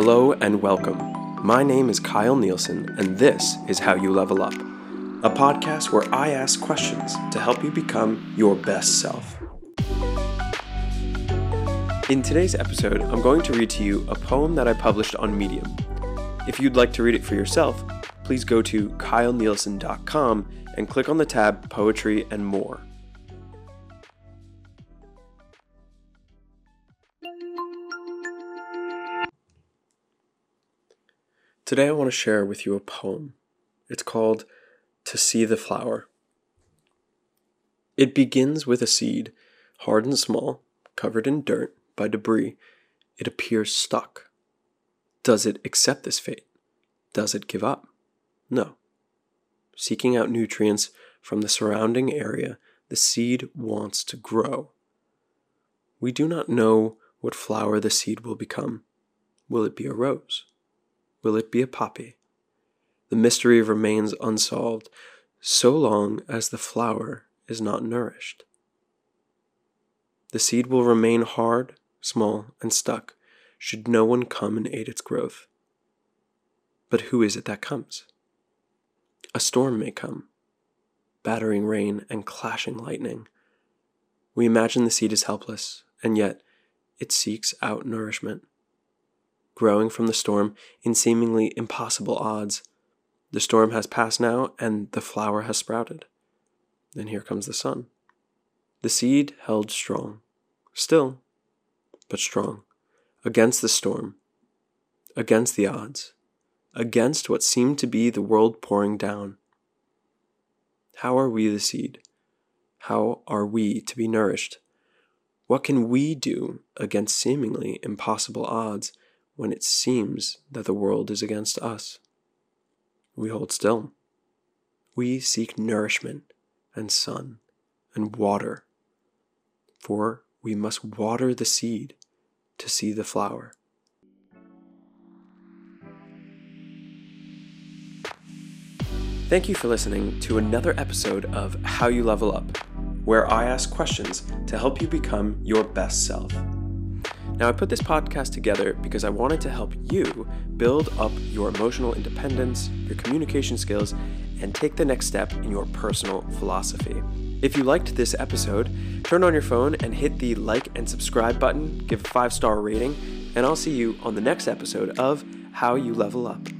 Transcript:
Hello and welcome. My name is Kyle Nielsen, and this is How You Level Up, a podcast where I ask questions to help you become your best self. In today's episode, I'm going to read to you a poem that I published on Medium. If you'd like to read it for yourself, please go to kylenielsen.com and click on the tab Poetry and More. Today, I want to share with you a poem. It's called To See the Flower. It begins with a seed, hard and small, covered in dirt by debris. It appears stuck. Does it accept this fate? Does it give up? No. Seeking out nutrients from the surrounding area, the seed wants to grow. We do not know what flower the seed will become. Will it be a rose? Will it be a poppy? The mystery remains unsolved so long as the flower is not nourished. The seed will remain hard, small, and stuck should no one come and aid its growth. But who is it that comes? A storm may come, battering rain and clashing lightning. We imagine the seed is helpless, and yet it seeks out nourishment growing from the storm in seemingly impossible odds. The storm has passed now, and the flower has sprouted. Then here comes the sun. The seed held strong, still, but strong, against the storm, against the odds, against what seemed to be the world pouring down. How are we the seed? How are we to be nourished? What can we do against seemingly impossible odds when it seems that the world is against us. We hold still. We seek nourishment and sun and water, for we must water the seed to see the flower. Thank you for listening to another episode of How You Level Up, where I ask questions to help you become your best self. Now, I put this podcast together because I wanted to help you build up your emotional independence, your communication skills, and take the next step in your personal philosophy. If you liked this episode, turn on your phone and hit the like and subscribe button, give a five star rating, and I'll see you on the next episode of How You Level Up.